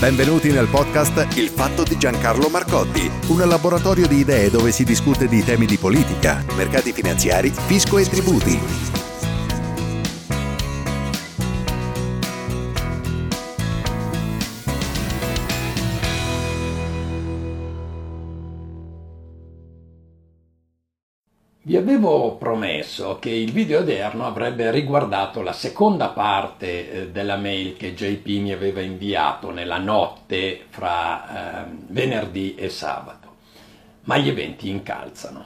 Benvenuti nel podcast Il fatto di Giancarlo Marcotti, un laboratorio di idee dove si discute di temi di politica, mercati finanziari, fisco e tributi. Vi avevo promesso che il video odierno avrebbe riguardato la seconda parte eh, della mail che JP mi aveva inviato nella notte fra eh, venerdì e sabato, ma gli eventi incalzano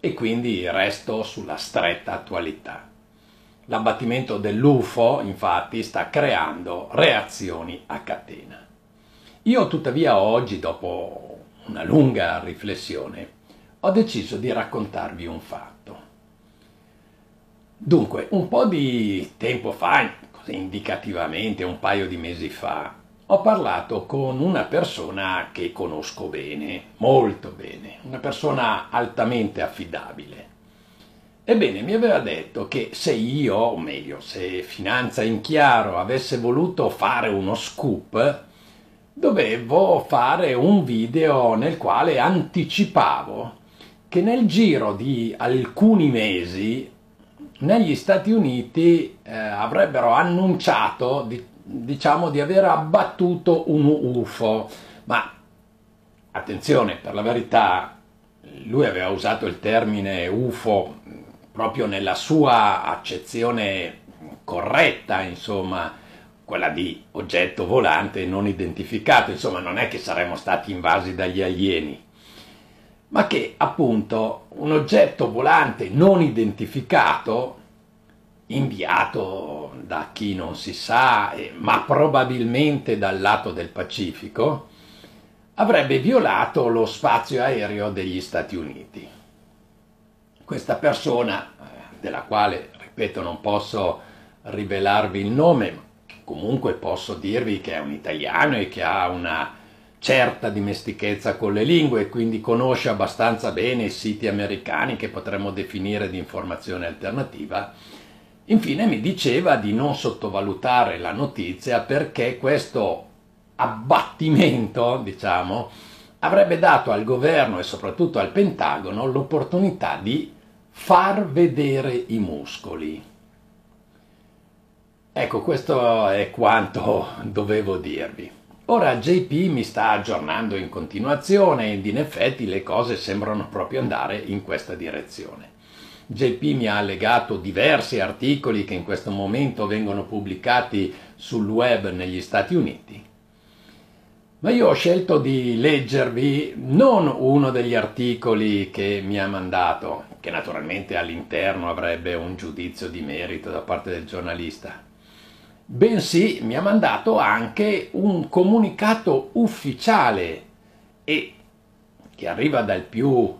e quindi resto sulla stretta attualità. L'abbattimento dell'UFO infatti sta creando reazioni a catena. Io tuttavia oggi, dopo una lunga riflessione, ho deciso di raccontarvi un fatto. Dunque, un po' di tempo fa, così indicativamente un paio di mesi fa, ho parlato con una persona che conosco bene, molto bene, una persona altamente affidabile. Ebbene, mi aveva detto che se io, o meglio, se Finanza in Chiaro avesse voluto fare uno scoop, dovevo fare un video nel quale anticipavo che nel giro di alcuni mesi negli Stati Uniti eh, avrebbero annunciato di, diciamo di aver abbattuto un UFO, ma attenzione, per la verità lui aveva usato il termine UFO proprio nella sua accezione corretta, insomma, quella di oggetto volante non identificato, insomma, non è che saremmo stati invasi dagli alieni ma che appunto un oggetto volante non identificato, inviato da chi non si sa, ma probabilmente dal lato del Pacifico, avrebbe violato lo spazio aereo degli Stati Uniti. Questa persona, eh, della quale, ripeto, non posso rivelarvi il nome, ma comunque posso dirvi che è un italiano e che ha una certa dimestichezza con le lingue e quindi conosce abbastanza bene i siti americani che potremmo definire di informazione alternativa. Infine mi diceva di non sottovalutare la notizia perché questo abbattimento, diciamo, avrebbe dato al governo e soprattutto al Pentagono l'opportunità di far vedere i muscoli. Ecco, questo è quanto dovevo dirvi. Ora JP mi sta aggiornando in continuazione ed in effetti le cose sembrano proprio andare in questa direzione. JP mi ha allegato diversi articoli che in questo momento vengono pubblicati sul web negli Stati Uniti. Ma io ho scelto di leggervi non uno degli articoli che mi ha mandato, che naturalmente all'interno avrebbe un giudizio di merito da parte del giornalista, bensì mi ha mandato anche un comunicato ufficiale e che arriva dal più,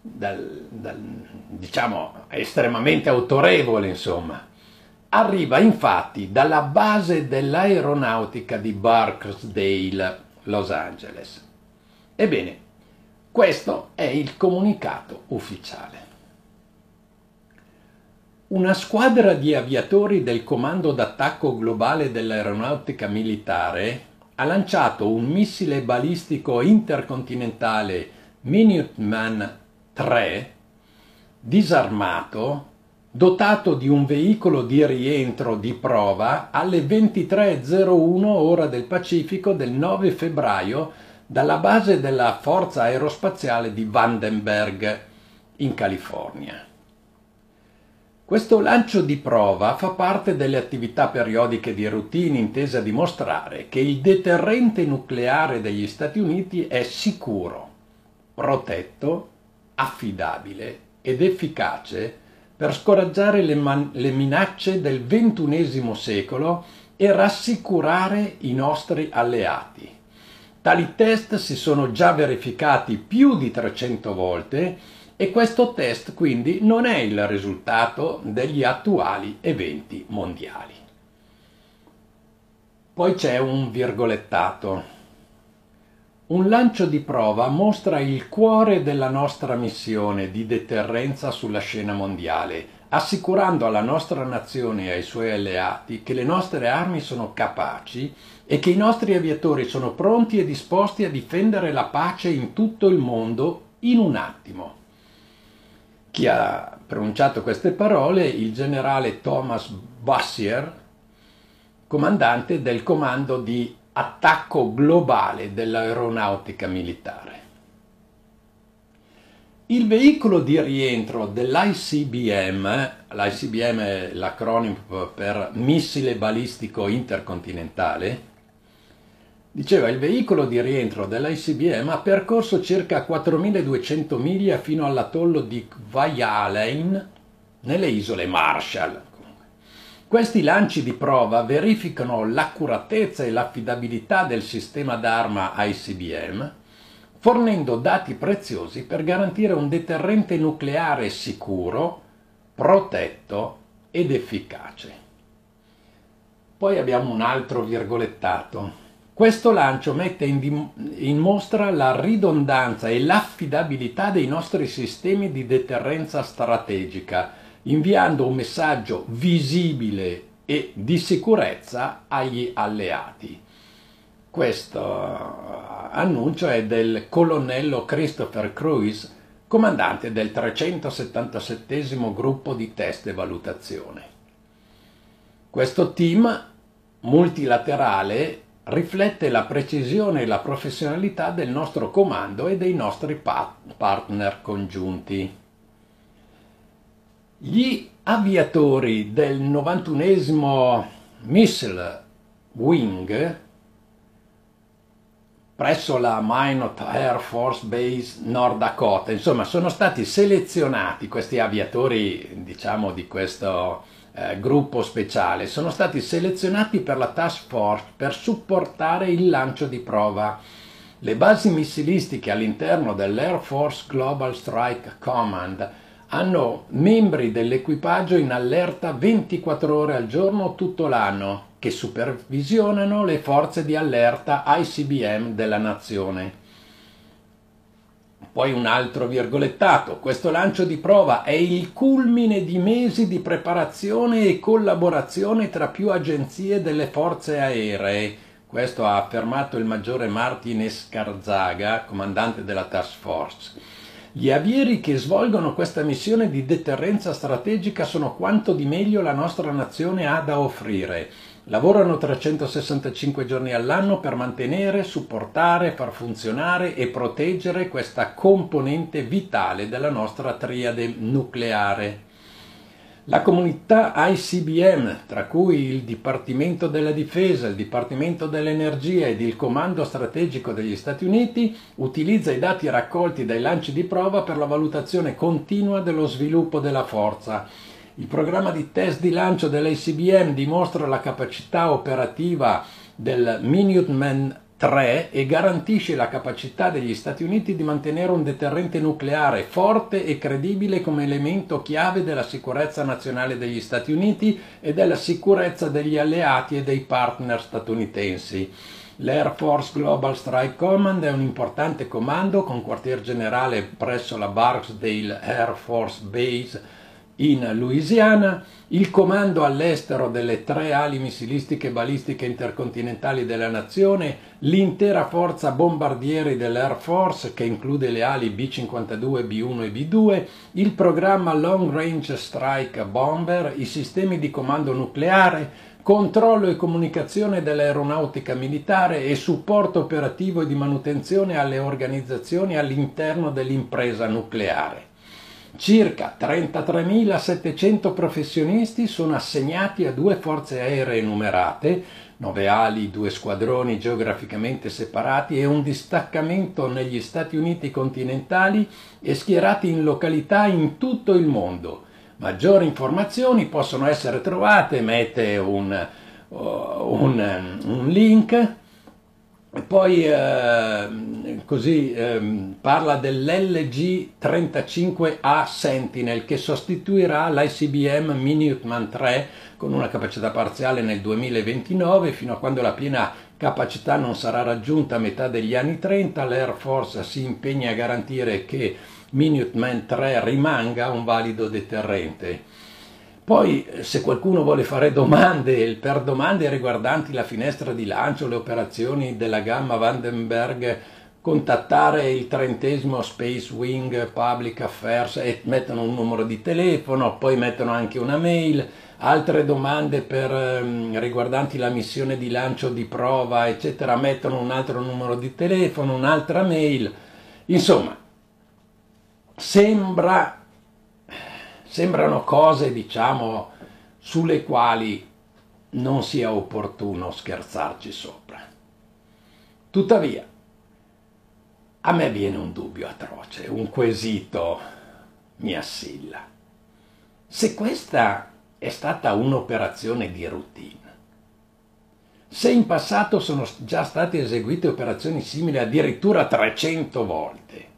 dal, dal, diciamo, estremamente autorevole, insomma. Arriva infatti dalla base dell'aeronautica di Barksdale, Los Angeles. Ebbene, questo è il comunicato ufficiale. Una squadra di aviatori del Comando d'attacco globale dell'aeronautica militare ha lanciato un missile balistico intercontinentale Minuteman 3 disarmato dotato di un veicolo di rientro di prova alle 23.01 ora del Pacifico del 9 febbraio dalla base della Forza Aerospaziale di Vandenberg in California. Questo lancio di prova fa parte delle attività periodiche di routine intese a dimostrare che il deterrente nucleare degli Stati Uniti è sicuro, protetto, affidabile ed efficace per scoraggiare le, man- le minacce del XXI secolo e rassicurare i nostri alleati. Tali test si sono già verificati più di 300 volte e questo test quindi non è il risultato degli attuali eventi mondiali. Poi c'è un virgolettato. Un lancio di prova mostra il cuore della nostra missione di deterrenza sulla scena mondiale, assicurando alla nostra nazione e ai suoi alleati che le nostre armi sono capaci e che i nostri aviatori sono pronti e disposti a difendere la pace in tutto il mondo in un attimo. Chi ha pronunciato queste parole? Il generale Thomas Bassier, comandante del comando di attacco globale dell'aeronautica militare. Il veicolo di rientro dell'ICBM, l'ICBM è l'acronimo per missile balistico intercontinentale, Diceva, il veicolo di rientro dell'ICBM ha percorso circa 4200 miglia fino all'atollo di Kwajalein nelle isole Marshall. Questi lanci di prova verificano l'accuratezza e l'affidabilità del sistema d'arma ICBM, fornendo dati preziosi per garantire un deterrente nucleare sicuro, protetto ed efficace. Poi abbiamo un altro virgolettato. Questo lancio mette in, in, mostra la ridondanza e l'affidabilità dei nostri sistemi di deterrenza strategica, inviando un messaggio visibile e di sicurezza agli alleati. Questo annuncio è del colonnello Christopher Cruise, comandante del 377 gruppo di test e valutazione. Questo team multilaterale riflette la precisione e la professionalità del nostro comando e dei nostri partner congiunti. Gli aviatori del 91 Missile Wing presso la Minot Air Force Base Nord Dakota, insomma sono stati selezionati questi aviatori diciamo di questo eh, gruppo speciale sono stati selezionati per la task force per supportare il lancio di prova. Le basi missilistiche all'interno dell'Air Force Global Strike Command hanno membri dell'equipaggio in allerta 24 ore al giorno tutto l'anno che supervisionano le forze di allerta ICBM della nazione. Poi un altro virgolettato. Questo lancio di prova è il culmine di mesi di preparazione e collaborazione tra più agenzie delle forze aeree. Questo ha affermato il maggiore Martin Escarzaga, comandante della task force. Gli avieri che svolgono questa missione di deterrenza strategica sono quanto di meglio la nostra nazione ha da offrire Lavorano 365 giorni all'anno per mantenere, supportare, far funzionare e proteggere questa componente vitale della nostra triade nucleare. La comunità ICBM, tra cui il Dipartimento della Difesa, il Dipartimento dell'Energia ed il Comando Strategico degli Stati Uniti, utilizza i dati raccolti dai lanci di prova per la valutazione continua dello sviluppo della forza il programma di test di lancio dell'ACBM dimostra la capacità operativa del Minuteman 3 e garantisce la capacità degli Stati Uniti di mantenere un deterrente nucleare forte e credibile come elemento chiave della sicurezza nazionale degli Stati Uniti e della sicurezza degli alleati e dei partner statunitensi. L'Air Force Global Strike Command è un importante comando con quartier generale presso la Barksdale Air Force Base in Louisiana, il comando all'estero delle tre ali missilistiche balistiche intercontinentali della nazione, l'intera forza bombardieri dell'Air Force che include le ali B-52, B-1 e B-2, il programma Long Range Strike Bomber, i sistemi di comando nucleare, controllo e comunicazione dell'aeronautica militare e supporto operativo e di manutenzione alle organizzazioni all'interno dell'impresa nucleare. Circa 33.700 professionisti sono assegnati a due forze aeree numerate, nove ali, due squadroni geograficamente separati e un distaccamento negli Stati Uniti continentali e schierati in località in tutto il mondo. Maggiori informazioni possono essere trovate, mette un, un, un link poi eh, così eh, parla dell'LG 35A Sentinel che sostituirà l'ICBM Minuteman 3 con una capacità parziale nel 2029 fino a quando la piena capacità non sarà raggiunta a metà degli anni 30 l'Air Force si impegna a garantire che Minuteman 3 rimanga un valido deterrente. Poi, se qualcuno vuole fare domande, per domande riguardanti la finestra di lancio, le operazioni della gamma Vandenberg, contattare il trentesimo Space Wing Public Affairs e mettono un numero di telefono, poi mettono anche una mail, altre domande per, um, riguardanti la missione di lancio di prova, eccetera, mettono un altro numero di telefono, un'altra mail. Insomma, sembra sembrano cose, diciamo, sulle quali non sia opportuno scherzarci sopra. Tuttavia, a me viene un dubbio atroce, un quesito mi assilla. Se questa è stata un'operazione di routine, se in passato sono già state eseguite operazioni simili addirittura 300 volte,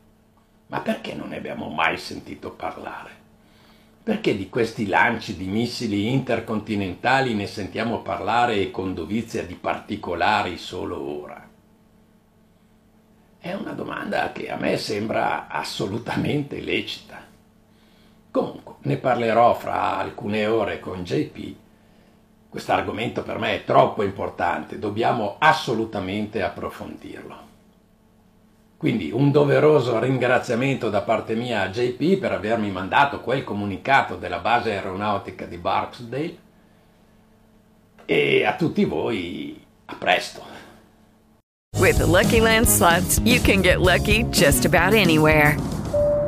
ma perché non ne abbiamo mai sentito parlare? Perché di questi lanci di missili intercontinentali ne sentiamo parlare con dovizia di particolari solo ora? È una domanda che a me sembra assolutamente lecita. Comunque, ne parlerò fra alcune ore con JP. Quest'argomento per me è troppo importante, dobbiamo assolutamente approfondirlo. Quindi un doveroso ringraziamento da parte mia a JP per avermi mandato quel comunicato della base aeronautica di Barksdale e a tutti voi a presto. With the Lucky Land slots, you can get lucky just about anywhere.